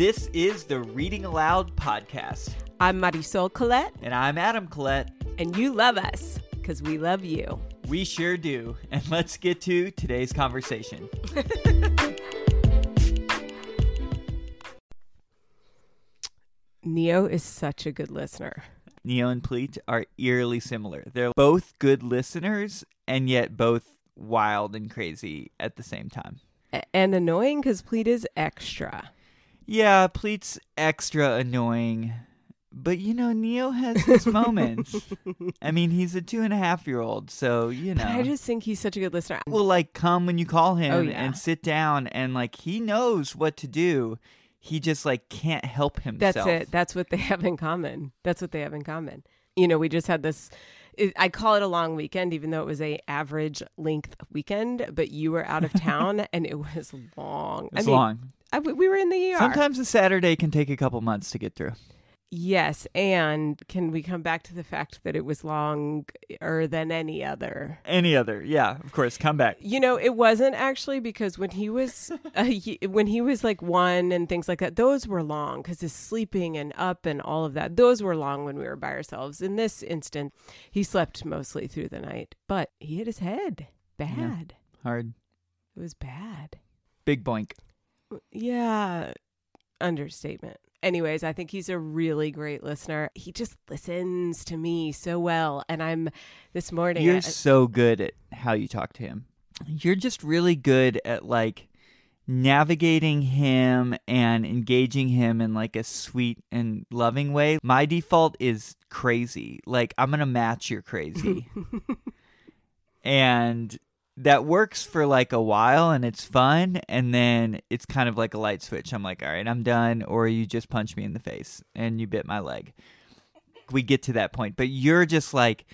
This is the Reading Aloud podcast. I'm Marisol Colette, And I'm Adam Collette. and you love us because we love you. We sure do. And let's get to today's conversation. Neo is such a good listener. Neo and Pleat are eerily similar. They're both good listeners and yet both wild and crazy at the same time. And annoying because Pleat is extra. Yeah, Pleat's extra annoying. But you know, Neo has his moments. I mean, he's a two and a half year old, so you know. But I just think he's such a good listener. will like come when you call him Oh, yeah. and sit down and like he knows what to do. He just like can't help himself. That's it. That's what they have in common. That's what they have in common. You know, we just had this. It, I call it a long weekend, even though it was a average length weekend. But you were out of town, and it was long. It's I mean, long. I, we were in the ER. Sometimes a Saturday can take a couple months to get through. Yes, and can we come back to the fact that it was longer than any other? Any other, yeah, of course, come back. You know, it wasn't actually because when he was uh, he, when he was like one and things like that, those were long because his sleeping and up and all of that. Those were long when we were by ourselves. In this instance, he slept mostly through the night, but he hit his head bad. Hard, It was bad. big boink. Yeah, understatement. Anyways, I think he's a really great listener. He just listens to me so well. And I'm this morning. You're I- so good at how you talk to him. You're just really good at like navigating him and engaging him in like a sweet and loving way. My default is crazy. Like I'm going to match your crazy. and that works for like a while and it's fun and then it's kind of like a light switch. I'm like, "All right, I'm done." Or you just punch me in the face and you bit my leg. We get to that point, but you're just like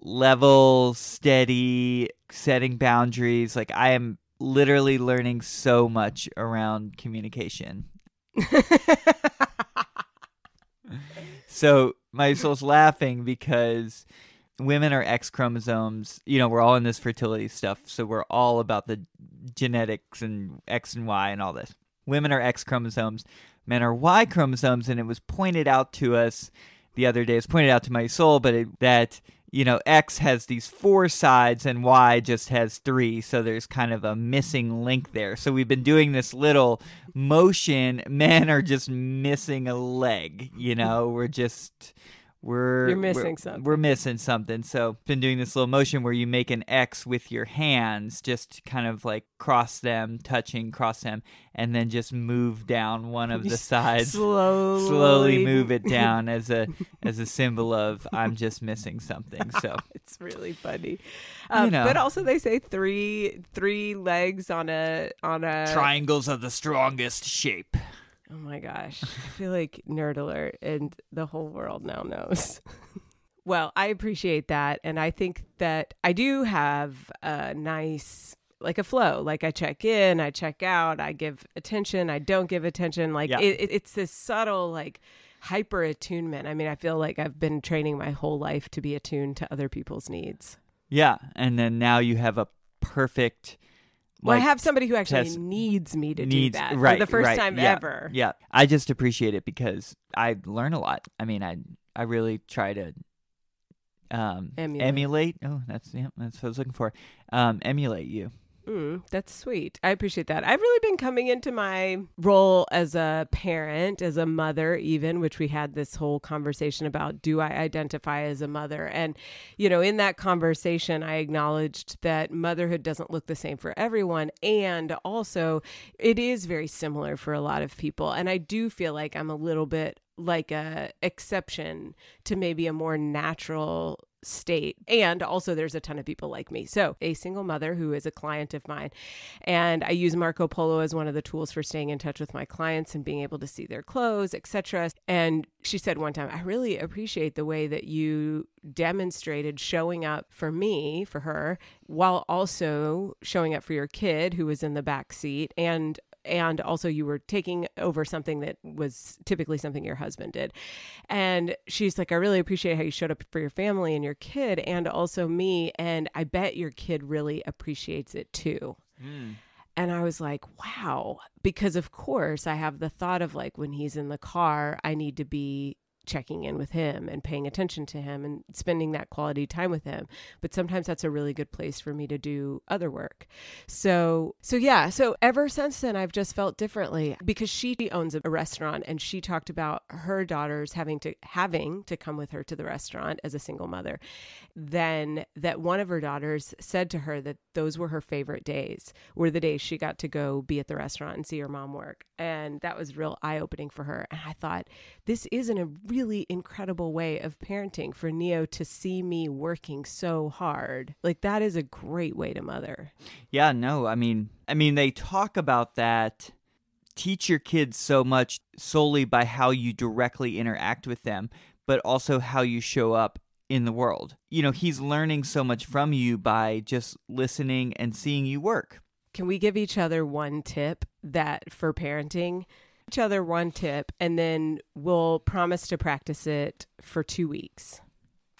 level, steady, setting boundaries. Like I am literally learning so much around communication. So Marisol's laughing because women are X chromosomes. You know, we're all in this fertility stuff, so we're all about the genetics and X and Y and all this. Women are X chromosomes, men are Y chromosomes, and it was pointed out to us the other day. It's pointed out to Marisol, but it, that you know X has these four sides and Y just has three, so there's kind of a missing link there. So we've been doing this little motion. Men are just missing a leg. You know, we're just we're You're missing we're- something. We're missing something. So been doing this little motion where you make an X with your hands, just kind of like cross them, touching, cross them, and then just move down one of the sides slowly, slowly move it down as a as a symbol of I'm just missing something. So It's really funny, um, know. but also they say three three legs on a on a triangles of the strongest shape. Oh my gosh. I feel like nerd alert and the whole world now knows. well, I appreciate that. And I think that I do have a nice, like a flow. Like I check in, I check out, I give attention, I don't give attention. Like Yeah. it, it, it's this subtle, like, hyper attunement. I mean, I feel like I've been training my whole life to be attuned to other people's needs. Yeah, and then now you have a perfect. Well, like, I have somebody who actually test- needs me to needs- do that right, for the first right, time yeah, ever. Yeah, I just appreciate it because I learn a lot. I mean, I I really try to um Emulate. emulate. Oh, that's yeah, that's what I was looking for. Um, emulate you. Mm, that's sweet. I appreciate that. I've really been coming into my role as a parent, as a mother, even, which we had this whole conversation about do I identify as a mother? And, you know, in that conversation, I acknowledged that motherhood doesn't look the same for everyone. And also, it is very similar for a lot of people. And I do feel like I'm a little bit like a exception to maybe a more natural state. And also, there's a ton of people like me. So, a single mother who is a client of mine, and I use Marco Polo as one of the tools for staying in touch with my clients and being able to see their clothes, etc. And she said one time, I really appreciate the way that you demonstrated showing up for me, for her, while also showing up for your kid who was in the back seat and and also you were taking over something that was typically something your husband did. And she's like, I really appreciate how you showed up for your family and your kid and also me. And I bet your kid really appreciates it too. Mm. And I was like, wow. Because, of course, I have the thought of like when he's in the car, I need to be checking in with him and paying attention to him and spending that quality time with him. But sometimes that's a really good place for me to do other work. So so yeah so ever since then i've just felt differently because she owns a restaurant and she talked about her daughters having to having to come with her to the restaurant as a single mother. Then that one of her daughters said to her that those were her favorite days were the days she got to go be at the restaurant and see her mom work. And that was real eye-opening for her. And i thought this isn't a really incredible way of parenting for Neo to see me working so hard. Like that is a great way to mother. Yeah, no, I mean, I mean they talk about that teach your kids so much solely by how you directly interact with them, but also how you show up in the world. You know, he's learning so much from you by just listening and seeing you work. Can we give each other one tip that for parenting each other one tip and then we'll promise to practice it for two weeks.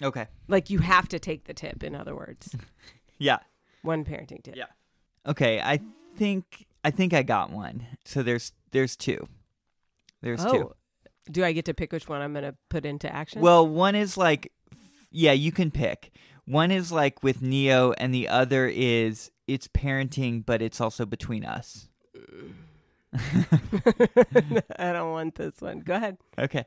Okay. Like you have to take the tip, in other words. yeah. One parenting tip. Yeah. Okay. I think I think I got one. So there's there's two. There's oh. two. Do I get to pick which one I'm gonna put into action? Well, one is like yeah, you can pick. One is like with Neo and the other is it's parenting, but it's also between us. Mm. I don't want this one. Go ahead. Okay.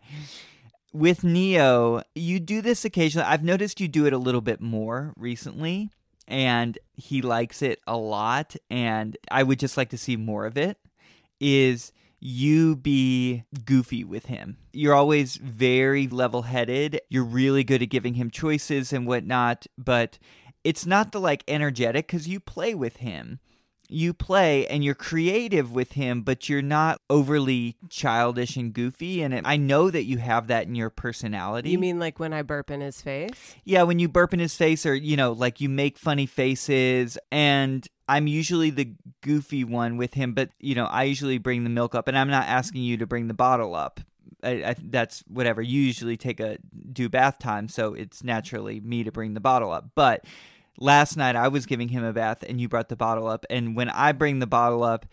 With Neo, you do this occasionally. I've noticed you do it a little bit more recently, and he likes it a lot. And I would just like to see more of it. Is you be goofy with him. You're always very level headed. You're really good at giving him choices and whatnot, but it's not the like energetic because you play with him you play and you're creative with him, but you're not overly childish and goofy. And it, I know that you have that in your personality. You mean like when I burp in his face? Yeah, when you burp in his face, or, you know, like you make funny faces. And I'm usually the goofy one with him, but, you know, I usually bring the milk up, and I'm not asking you to bring the bottle up. I, I, that's whatever. You usually take a do bath time, so it's naturally me to bring the bottle up. But last night I was giving him a bath and you brought the bottle up. And when I bring the bottle up,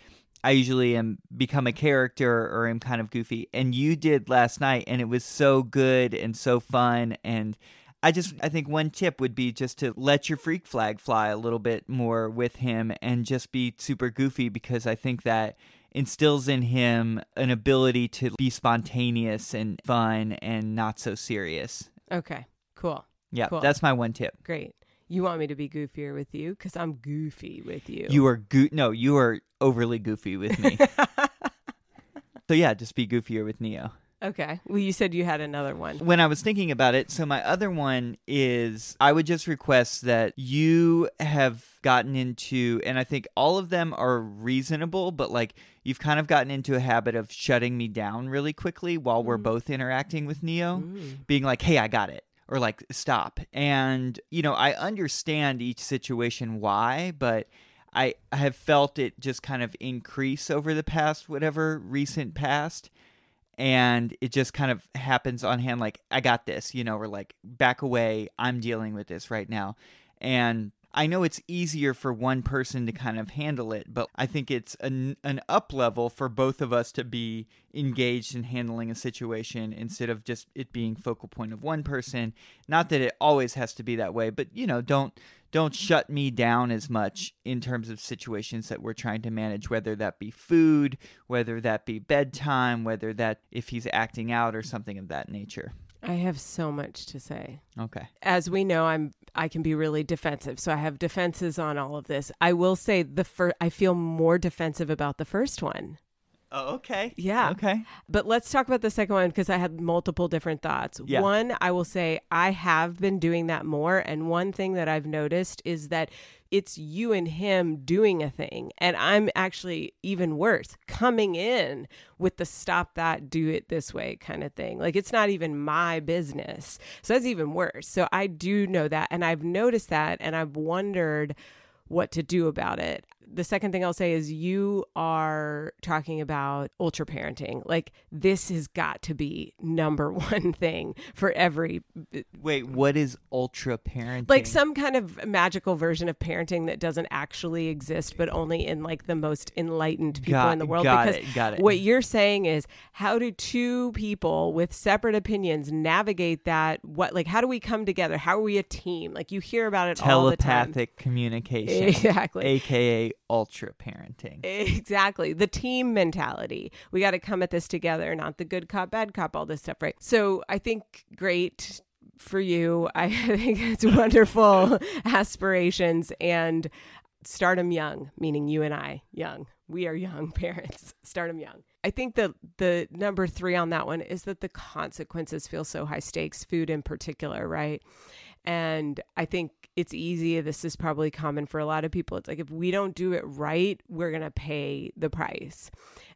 I usually am become a character or am kind of goofy. And you did last night and it was so good and so fun. And I just, I think one tip would be just to let your freak flag fly a little bit more with him and just be super goofy because I think that instills in him an ability to be spontaneous and fun and not so serious. Okay, cool. Yeah, cool. that's my one tip. Great. You want me to be goofier with you because I'm goofy with you. You are go- no, you are overly goofy with me. so yeah, just be goofier with Neo. Okay. Well, you said you had another one. When I was thinking about it, so my other one is I would just request that you have gotten into, and I think all of them are reasonable, but like you've kind of gotten into a habit of shutting me down really quickly while we're mm. both interacting with Neo, mm. being like, hey, I got it or like stop. And, you know, I understand each situation why, but I have felt it just kind of increase over the past, whatever recent past. And it just kind of happens on hand, like, I got this, you know, or like, back away, I'm dealing with this right now. And I know it's easier for one person to kind of handle it, but I think it's an, an up level for both of us to be engaged in handling a situation instead of just it being focal point of one person. Not that it always has to be that way, but you know, don't don't shut me down as much in terms of situations that we're trying to manage, whether that be food, whether that be bedtime, whether that if he's acting out or something of that nature. I have so much to say. Okay. As we know, I'm I can be really defensive. So I have defenses on all of this. I will say the first I feel more defensive about the first one. Oh, okay. Yeah. Okay. But let's talk about the second one because I had multiple different thoughts. Yeah. One, I will say I have been doing that more. And one thing that I've noticed is that it's you and him doing a thing. And I'm actually even worse, coming in with the stop that, do it this way kind of thing. Like it's not even my business. So that's even worse. So I do know that. And I've noticed that and I've wondered what to do about it the second thing I'll say is you are talking about ultra parenting. Like this has got to be number one thing for every Wait, what is ultra parenting? like some kind of magical version of parenting that doesn't actually exist, but only in like the most enlightened people Got- in the world. got because it, got it. what you're saying is how do two people with separate opinions navigate that? What like how do we come together? How are we a team? Like you hear about it all the time. telepathic communication, Exactly. aka ultra parenting. Exactly. The team mentality. We got to come at this together, not the good cop, bad cop, all this stuff, right? So I think great for you. I think it's wonderful aspirations and start them young, meaning you and I, young. We are young parents. Start them young. I think the the number three on that one is that the consequences feel so high stakes, food in particular, right? And I think it's easy. This is probably common for a lot of people. It's like if we don't do it right, we're going to pay the price.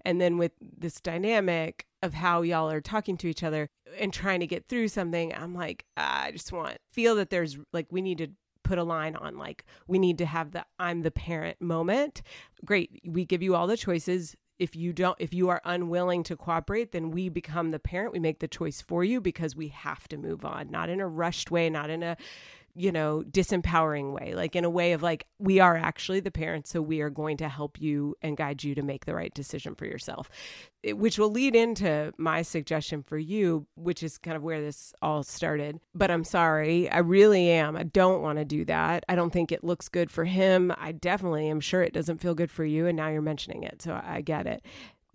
And then with this dynamic of how y'all are talking to each other and trying to get through something, I'm like, I just want feel that there's like we need to put a line on like we need to have the I'm the parent moment. Great. We give you all the choices if you don't if you are unwilling to cooperate then we become the parent. We make the choice for you because we have to move on not in a rushed way not in a you know disempowering way like in a way of like we are actually the parents so we are going to help you and guide you to make the right decision for yourself It- which will lead into my suggestion for you which is kind of where this all started. But i'm sorry i really am. I don't want to do that. I don't think it looks good for him. I definitely am sure it doesn't feel good for you and now you're mentioning it so i get it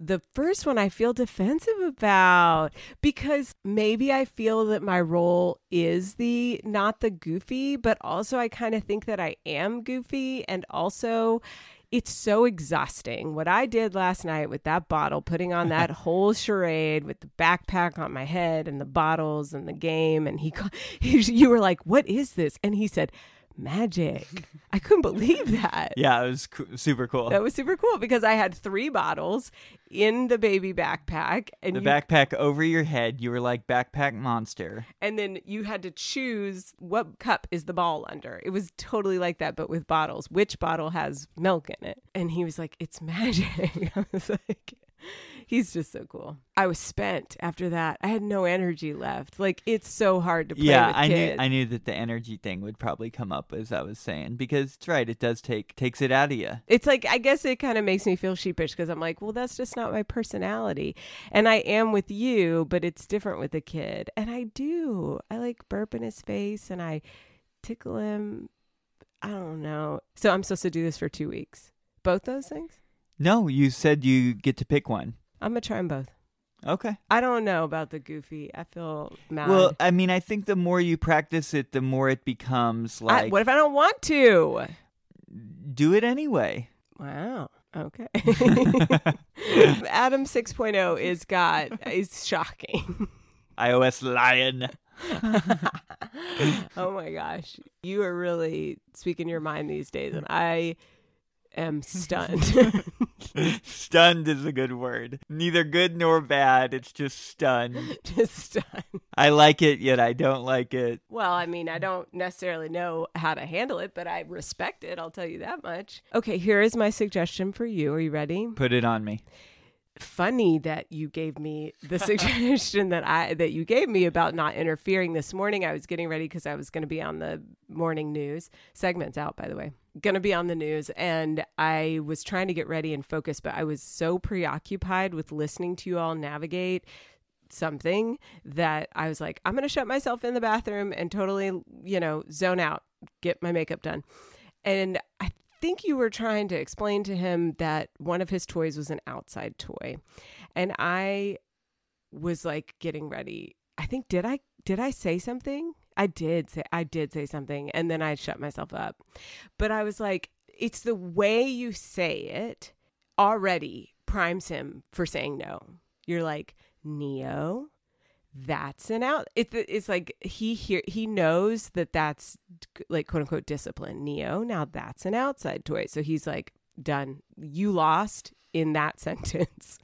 the first one I feel defensive about because maybe I feel that my role is the not the goofy, but also I kind of think that I am goofy and also it's so exhausting. What I did last night with that bottle, putting on that whole charade with the backpack on my head and the bottles and the game, and he, he you were like, "What is this?" And he said, "Magic." I couldn't believe that. Yeah, it was co- super cool. That was super cool because I had three bottles in the baby backpack, and the you, backpack over your head, you were like backpack monster. and then you had to choose what cup is the ball under. It was totally like that, but with bottles. Which bottle has milk in it? And he was like, "It's magic." I was like. He's just so cool. I was spent after that. I had no energy left. Like it's so hard to play yeah, with I kids. knew I knew that the energy thing would probably come up as I was saying because it's right. It does take takes it out of you. it's like I guess it kind of makes me feel sheepish because I'm like, well, that's just not my personality, and I am with you, but it's different with a kid, and I do. I like burp in his face, and I tickle him. I don't know. So I'm supposed to do this for two weeks. Both those things. No, you said you get to pick one. I'm gonna try them both. Okay. I don't know about the goofy. I feel mad. Well, I mean, I think the more you practice it, the more it becomes I- like what if I don't want to? do it anyway. Wow. Okay. Adam 6.0 is got is shocking. iOS lion. oh my gosh. You are really speaking your mind these days and I am stunned. stunned is a good word. Neither good nor bad. It's just stunned. Just stunned. I like it, yet I don't like it. Well, I mean, I don't necessarily know how to handle it, but I respect it. I'll tell you that much. Okay, here is my suggestion for you. Are you ready? Put it on me. Funny that you gave me the suggestion that I that you gave me about not interfering this morning. I was getting ready because I was going to be on the morning news segments out by the way. Going to be on the news and I was trying to get ready and focus, but I was so preoccupied with listening to you all navigate something that I was like, I'm going to shut myself in the bathroom and totally, you know, zone out, get my makeup done. And I think you were trying to explain to him that one of his toys was an outside toy. And I was like getting ready. I think did I did I say something? I did say I did say something and then I shut myself up. But I was like it's the way you say it already primes him for saying no. You're like, "Neo, that's an out it, it's like he hear he knows that that's like quote unquote discipline neo now that's an outside toy so he's like done you lost in that sentence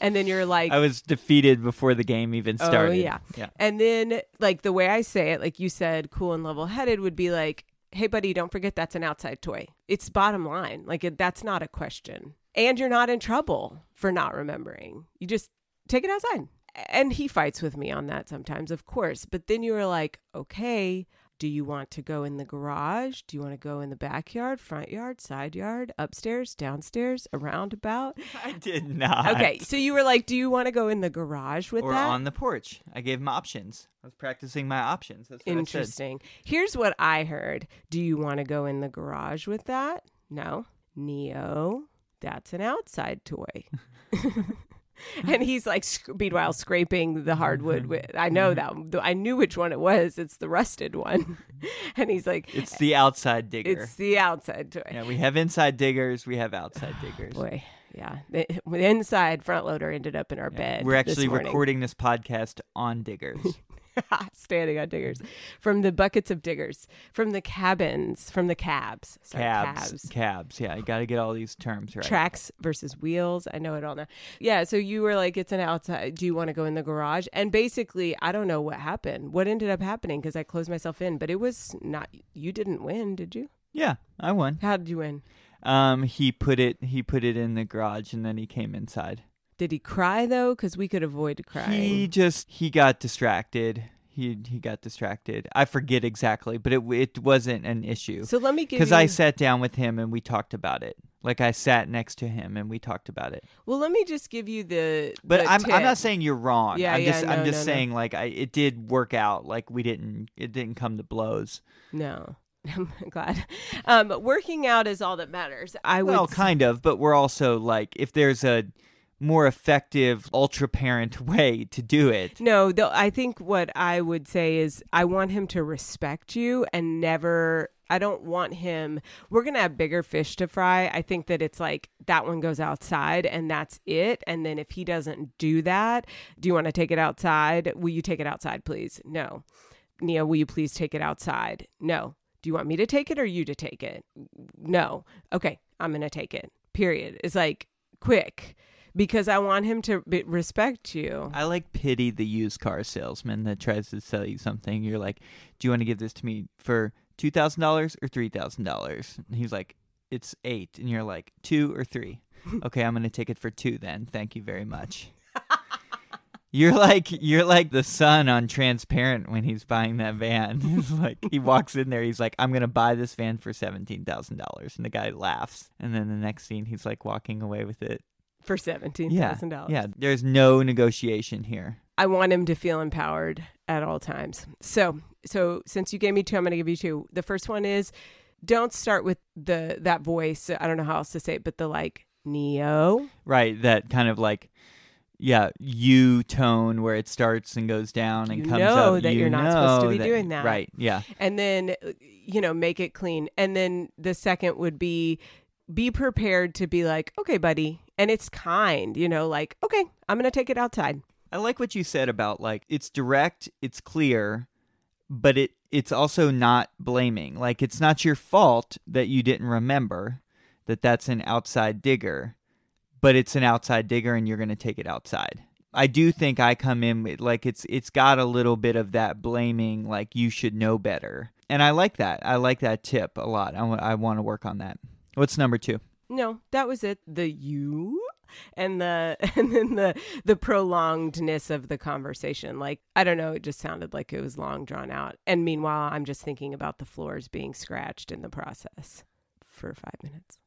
and then you're like I was defeated before the game even Oh, started. yeah. Yeah. and then like the way i say it like you said cool and level headed would be like hey, buddy, don't forget that's an outside toy. It's bottom line. Like, it, that's not a question. And you're not in trouble for not remembering. You just take it outside. And he fights with me on that sometimes, of course. But then you were like, okay, do you want to go in the garage? Do you want to go in the backyard, front yard, side yard, upstairs, downstairs, around about? I did not. Okay, so you were like, do you want to go in the garage with that? or that? on the porch. I gave him options. I was practicing my options. That's what. Interesting. Here's what I heard. Do you want to go in the garage with that? No. Neo, that's an outside toy. and he's like, sc- meanwhile, scraping the hardwood. Mm-hmm. With, I know mm-hmm. that. I knew which one it was. It's the rusted one. and he's like, It's the outside digger. it's the outside toy. yeah, we have inside diggers. We have outside diggers. Boy, yeah. The, the inside front loader ended up in our bed. We're actually morning. recording this podcast on diggers. standing on diggers. From the buckets of diggers. From the cabins. From the cabs. Sorry, cabs, cabs. Yeah, I got to get all these terms right. tracks versus wheels. I know it all now. Yeah so you were like it's an outside do you want to go in the garage? And basically i don't know what happened. What ended up happening because i closed myself in but it was not you didn't win did you? Yeah, I won. how did you win? Um, he put it. He put it in the garage, and then he came inside. Did he cry though because we could avoid crying He just he got distracted. He he got distracted. I forget exactly, but it it wasn't an issue so let me give because you I sat down with him and we talked about it. Like I sat next to him and we talked about it. well let me just give you the But the I'm I'm not saying you're wrong. Yeah, I'm yeah, just I'm just no, no. saying like I it did work out. Like we didn't it didn't come to blows. no i'm glad um working out is all that matters i would Well, s- kind of, but we're also like if there's a more effective ultra parent way to do it. No, though I think what I would say is I want him to respect you and never I don't want him we're going to have bigger fish to fry. I think that it's like that one goes outside and that's it and then if he doesn't do that, do you want to take it outside? Will you take it outside please? No. Nia, will you please take it outside? No. Do you want me to take it or you to take it? No. Okay, I'm going to take it. Period. It's like quick because I want him to be- respect you. I like pity the used car salesman that tries to sell you something. You're like, "Do you want to give this to me for two thousand dollars or three thousand dollars?" And he's like, "It's eight. and you're like, two or three? okay, I'm gonna take it for two then. Thank you very much." You're like you're like the son on Transparent when he's buying that van. He's like he walks in there, he's like, "I'm gonna buy this van for seventeen thousand dollars," and the guy laughs. And then the next scene, he's like walking away with it. For $17,000. yeah. There's no negotiation here. I want him to feel empowered at all times. So, so since you gave me two, I'm going to give you two. The first one is don't start with the that voice. I don't know how else to say it, but the like Neo. Right, that kind of like yeah, you tone where it starts and goes down and You comes know up. that you you're not supposed to be doing that. Right, yeah. and then uh, you know make it clean and then the second would be be prepared to be like okay buddy and it's kind you know like okay i'm gonna take it outside I like what you said about like it's direct, it's clear, but it it's also not blaming. Like it's not your fault that you didn't remember that that's an outside digger, but it's an outside digger and you're going to take it outside. I do think I come in with like it's it's got a little bit of that blaming like you should know better. And I like that. I like that tip a lot. I I want to work on that. What's number 2? no that was it. The you and the and then the the prolongedness of the conversation. Like i don't know it just sounded like it was long drawn out. And meanwhile i'm just thinking about the floors being scratched in the process for five minutes.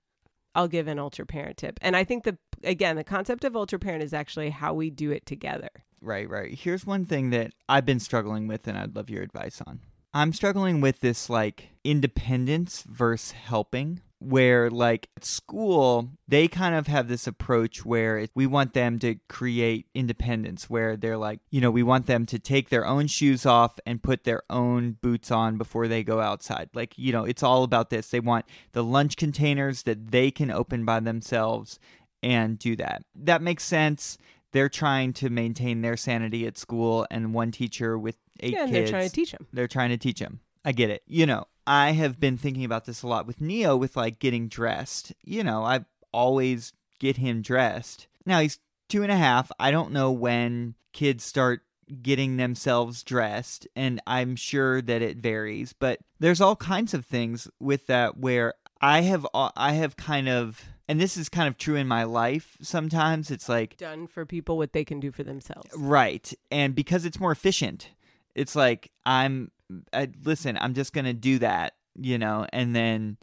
I'll give an ultra parent tip. And i think the again the concept of ultra parent is actually how we do it together. Right, right. Here's one thing that I've been struggling with and I'd love your advice on. I'm struggling with this like independence versus helping where like at school they kind of have this approach where it, we want them to create independence where they're like you know we want them to take their own shoes off and put their own boots on before they go outside. Like you know it's all about this. They want the lunch containers that they can open by themselves and do that. That makes sense. They're trying to maintain their sanity at school and one teacher with eight yeah and kids they're trying to teach them they're trying to teach them I get it. You know, I have been thinking about this a lot with Neo with like getting dressed. You know, I always get him dressed. Now he's two and a half. I don't know when kids start getting themselves dressed and I'm sure that it varies, but there's all kinds of things with that where I have I have kind of and this is kind of true in my life sometimes it's like Done for people what they can do for themselves. right and because it's more efficient it's like I'm I, listen I'm just to do that you know and then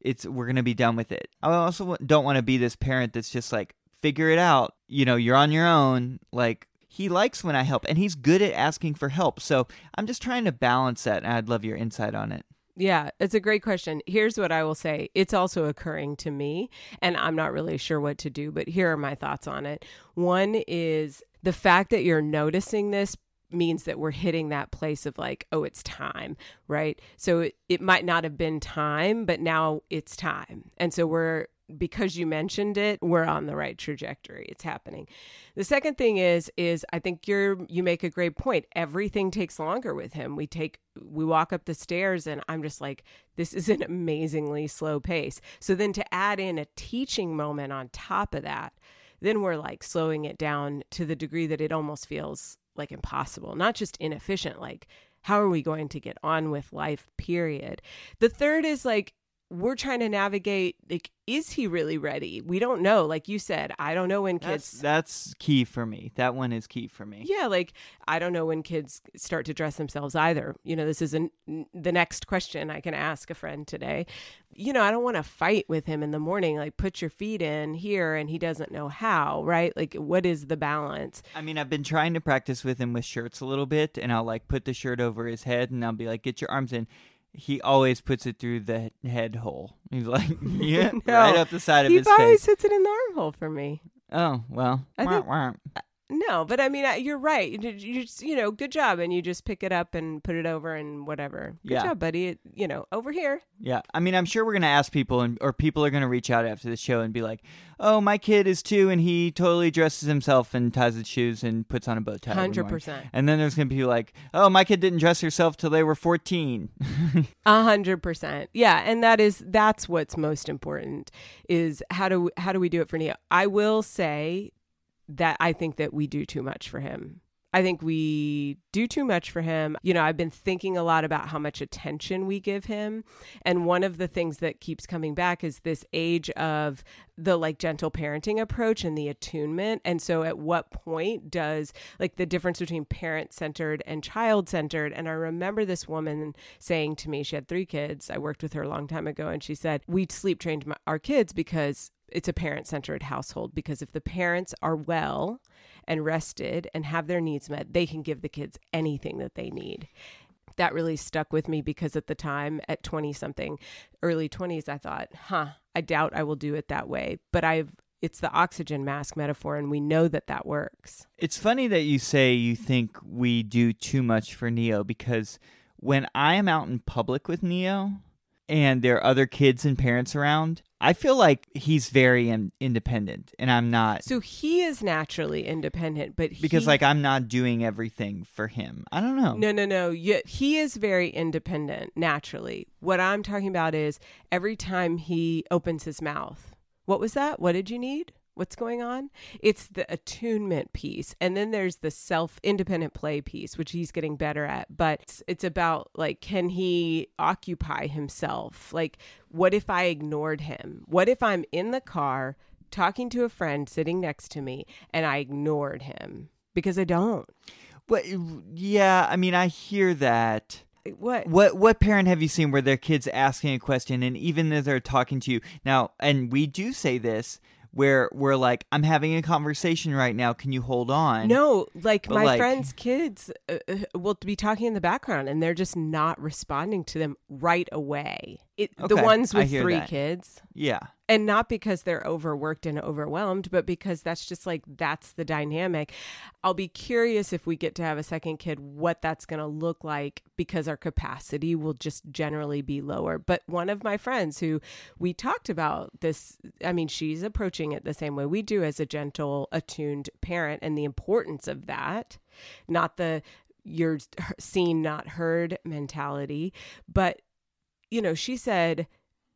it's we're to be done with it. I also don't want to be this parent that's just like figure it out. You know you're on your own. Like he likes when I help and he's good at asking for help. So I'm just trying to balance that and I'd love your insight on it. Yeah, it's a great question. Here's what I will say. It's also occurring to me, and I'm not really sure what to do, but here are my thoughts on it. One is the fact that you're noticing this means that we're hitting that place of like, oh, it's time, right? So it, it might not have been time, but now it's time. And so we're, because you mentioned it, we're on the right trajectory. It's happening. The second thing is is I think you're you make a great point. Everything takes longer with him. We take we walk up the stairs and I'm just like this is an amazingly slow pace. So then to add in a teaching moment on top of that, then we're like slowing it down to the degree that it almost feels like impossible, not just inefficient like how are we going to get on with life period. The third is like we're trying to navigate like is he really ready? We don't know. Like you said i don't know when that's kids that's key for me. That one is key for me. Yeah like i don't know when kids start to dress themselves either. You know this is an, the next question i can ask a friend today. You know i don't want to fight with him in the morning like put your feet in here and he doesn't know how right? Like what is the balance? I mean, I've been trying to practice with him with shirts a little bit, and I'll like put the shirt over his head, and I'll be like, "Get your arms in." He always puts it through the head hole. He's like, "Yeah, No. right up the side of he his face. He always face." hits it in the armhole for me Oh well, I Wah, think- wah. No, but I mean, you're right. You, you, just- you know, good job, and you just pick it up and put it over and whatever. Good Yeah. job, buddy. It, you know, over here. yeah. I mean, I'm sure we're gonna ask people, and or people are gonna reach out after the show and be like, "Oh, my kid is two, and he totally dresses himself and ties his shoes and puts on a bow tie." Hundred percent. And then there's gonna be like, "Oh, my kid didn't dress herself till they were 14." A hundred percent. Yeah, and that is that's what's most important is how do how do we do it for Neo? I will say that I think that we do too much for him. I think we do too much for him. You know, I've been thinking a lot about how much attention we give him. And one of the things that keeps coming back is this age of the like gentle parenting approach and the attunement. And so at what point does like the difference between parent centered and child centered? And I remember this woman saying to me, she had three kids. I worked with her a long time ago. And she said, We sleep trained our kids because it's a parent centered household. Because if the parents are well, and rested and have their needs met, they can give the kids anything that they need. That really stuck with me because at the time, at 20 something, early 20s, I thought, huh, I doubt I will do it that way. But I've, it's the oxygen mask metaphor, and we know that that works. It's funny that you say you think we do too much for Neo because when I am out in public with Neo and there are other kids and parents around, I feel like he's very in- independent and I'm not So he is naturally independent, but because like I'm not doing everything for him. I don't know. No, no, no. You, he is very independent naturally. What I'm talking about is every time he opens his mouth, what was that? What did you need? What's going on? It's the attunement piece. And then there's the self independent play piece, which he's getting better at. But it's, it's about like, can he occupy himself? Like, what if I ignored him? What if I'm in the car talking to a friend sitting next to me and I ignored him? Because I don't. But yeah, I mean I hear that. What? What what parent have you seen where their kids asking a question and even as they're talking to you now? And we do say this where we're like, "I'm having a conversation right now. Can you hold on?" No, like But, my like- friends' kids uh, uh, will be talking in the background and they're just not responding to them right away. It, the ones with three that. kids. Yeah. And not because they're overworked and overwhelmed, but because that's just like that's the dynamic. I'll be curious if we get to have a second kid, what that's going to look like because our capacity will just generally be lower. But one of my friends who we talked about this, I mean, she's approaching it the same way we do as a gentle, attuned parent and the importance of that, not the you're seen, not heard mentality. But, you know, she said,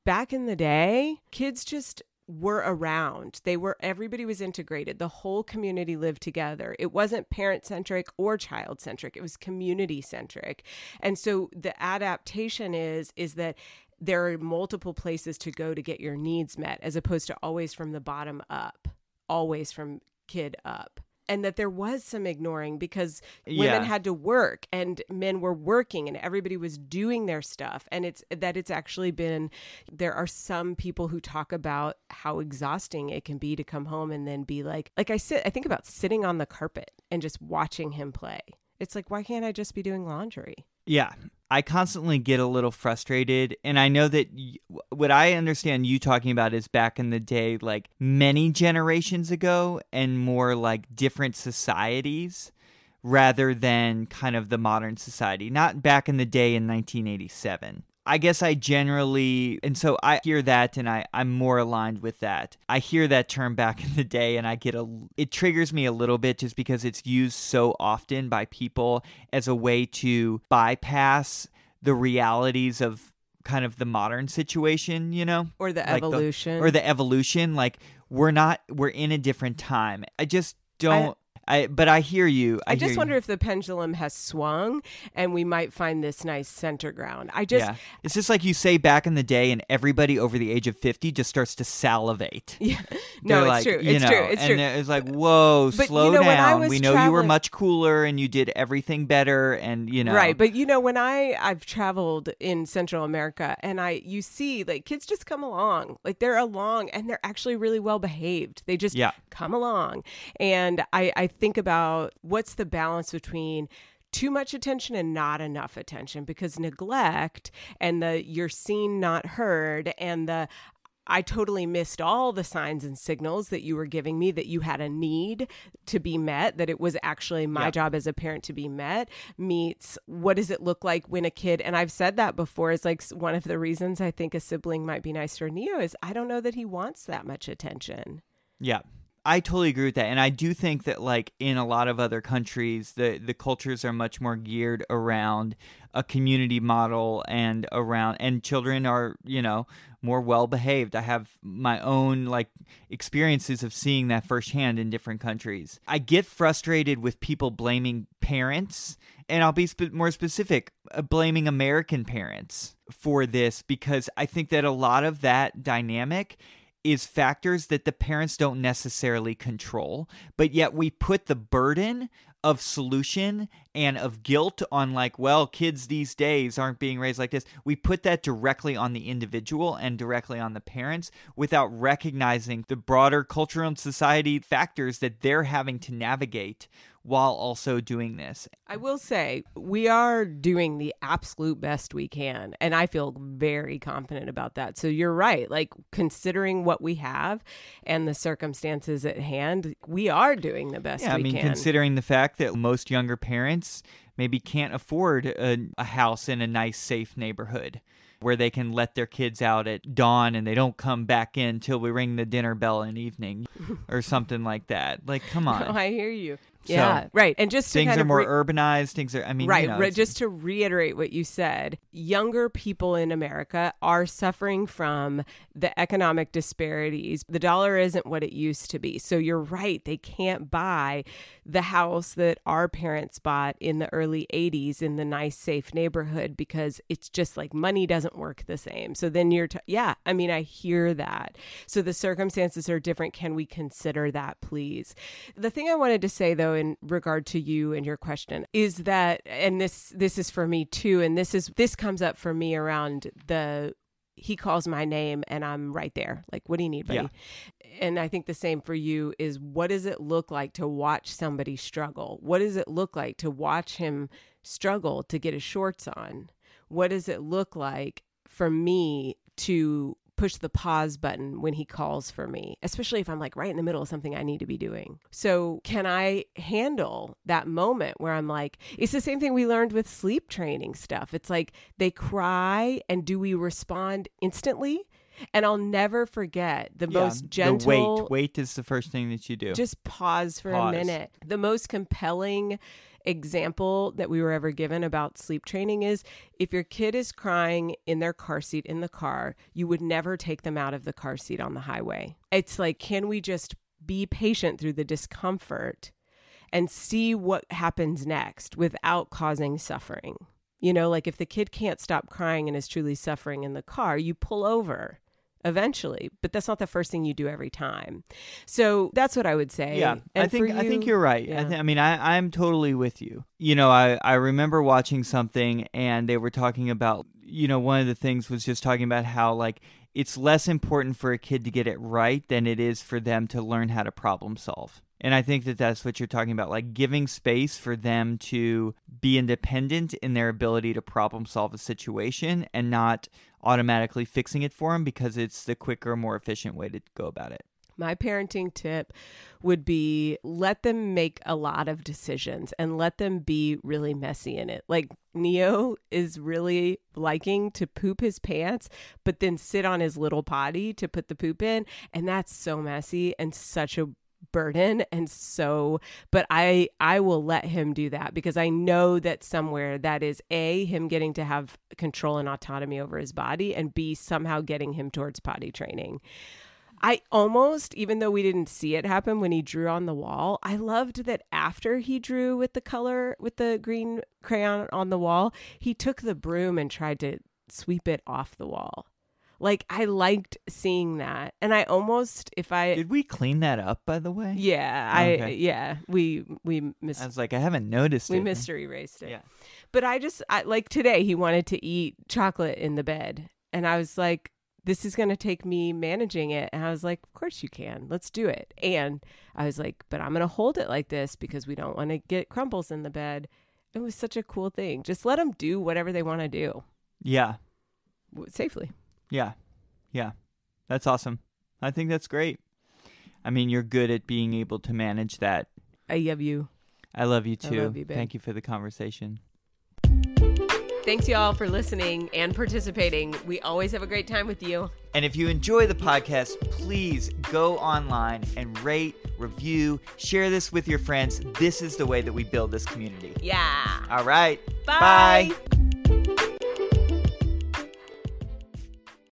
back in the day, kids just were around. They were everybody was integrated. The whole community lived together. It wasn't parent centric or child centric. It was community centric. And so the adaptation is is that there are multiple places to go to get your needs met as opposed to always from the bottom up, always from kid up and that there was some ignoring because women Yeah. had to work and men were working and everybody was doing their stuff and it's that it's actually been there are some people who talk about how exhausting it can be to come home and then be like like I sit I think about sitting on the carpet and just watching him play it's like why can't I just be doing laundry Yeah. I constantly get a little frustrated. And I know that y- what I understand you talking about is back in the day, like many generations ago, and more like different societies rather than kind of the modern society, not back in the day in 1987. I guess I generally, and so I hear that and I, I'm more aligned with that. I hear that term back in the day and I get a, it triggers me a little bit just because it's used so often by people as a way to bypass the realities of kind of the modern situation, you know? or the Like the- evolution or the evolution. Like we're not, we're in a different time. I just don't, I, but I hear you. I, I just wonder you. if the pendulum has swung and we might find this nice center ground. I just yeah. It's just like you say back in the day, and everybody over the age of 50 just starts to salivate. Yeah. No, it's like, true. you It's know, true. It's and true. it's like, whoa, But, you slow know, when I down. We know you were much cooler and you did everything better, and you know, Right, but you know when I I've traveled in Central America and I you see like kids just come along. Like they're along and they're actually really well behaved. They just Yeah. come along. And I I think about what's the balance between too much attention and not enough attention because neglect and the you're seen not heard and the I totally missed all the signs and signals that you were giving me that you had a need to be met, that it was actually my Yeah. job as a parent to be met, meets what does it look like when a kid, and I've said that before, is like one of the reasons I think a sibling might be nice for Neo is I don't know that he wants that much attention. Yeah. I totally agree with that. And I do think that like in a lot of other countries the the cultures are much more geared around a community model and around and children are, you know, more well behaved. I have my own like experiences of seeing that firsthand in different countries. I get frustrated with people blaming parents and I'll be sp- more specific, uh, blaming American parents for this because I think that a lot of that dynamic is factors that the parents don't necessarily control, but yet we put the burden of solution and of guilt on like well kids these days aren't being raised like this. We put that directly on the individual and directly on the parents without recognizing the broader cultural and society factors that they're having to navigate while also doing this I will say we are doing the absolute best we can, and I feel very confident about that. So you're right. Like considering what we have and the circumstances at hand, we are doing the best Yeah, I mean, can. considering the fact that most younger parents maybe can't afford a, a house in a nice, safe neighborhood where they can let their kids out at dawn and they don't come back in till we ring the dinner bell in evening or something like that. Like, come on. I hear you. So, yeah, right. And just to Things are more re- urbanized. Things are, I mean, right, you know, right. Just to reiterate what you said, younger people in America are suffering from the economic disparities. The dollar isn't what it used to be. So you're right. They can't buy the house that our parents bought in the early 80s in the nice, safe neighborhood because it's just like money doesn't work the same. So then you're, t- yeah, I mean, I hear that. So the circumstances are different. Can we consider that, please? The thing I wanted to say, though, in regard to you and your question, is that, and this this is for me too, and this is this comes up for me around the he calls my name and I'm right there. Like, what do you need, buddy? Yeah. And I think the same for you is what does it look like to watch somebody struggle? What does it look like to watch him struggle to get his shorts on? What does it look like for me to push the pause button when he calls for me, especially if I'm like right in the middle of something I need to be doing. So, can I handle that moment where I'm like, it's the same thing we learned with sleep training stuff. It's like they cry, and do we respond instantly? And I'll never forget the Yeah, most gentle The wait. Wait is the first thing that you do. just pause for Pause. a minute. The most compelling example that we were ever given about sleep training is if your kid is crying in their car seat in the car, you would never take them out of the car seat on the highway. It's like, can we just be patient through the discomfort and see what happens next without causing suffering? You know, like if the kid can't stop crying and is truly suffering in the car, you pull over eventually, but that's not the first thing you do every time. So that's what I would say. Yeah, I think for I think you- you're right. I, th- I mean, I I'm totally with you. You know, I I remember watching something and they were talking about. You know, one of the things was just talking about how like it's less important for a kid to get it right than it is for them to learn how to problem solve. And I think that that's what you're talking about, like giving space for them to be independent in their ability to problem solve a situation and not automatically fixing it for them because it's the quicker, more efficient way to go about it. My parenting tip would be let them make a lot of decisions and let them be really messy in it. Like Neo is really liking to poop his pants, but then sit on his little potty to put the poop in. And that's so messy and such a burden and so but i i will let him do that because i know that somewhere that is a him getting to have control and autonomy over his body and b somehow getting him towards potty training I almost, even though we didn't see it happen when he drew on the wall, I loved that after he drew with the color, with the green crayon on the wall, he took the broom and tried to sweep it off the wall. Like, I liked seeing that. And I almost, if I, Did we clean that up, by the way? yeah, I, oh, Okay. yeah, we, we missed. I was like, I haven't noticed we it. mystery erased it. Yeah. But I just I, like today he wanted to eat chocolate in the bed, and I was like, "This is going to take me managing it." And I was like, "Of course you can. Let's do it." And I was like, "But I'm going to hold it like this because we don't want to get crumbles in the bed." It was such a cool thing. Just let them do whatever they want to do Yeah. safely. Yeah. Yeah. That's awesome. I think that's great. I mean, you're good at being able to manage that. I love you. I love you I too. love you, babe. Thank you for the conversation. Thanks y'all for listening and participating. We always have a great time with you. And if you enjoy the podcast, please go online and rate, review, share this with your friends. This is the way that we build this community. Yeah. All right. Bye. Bye.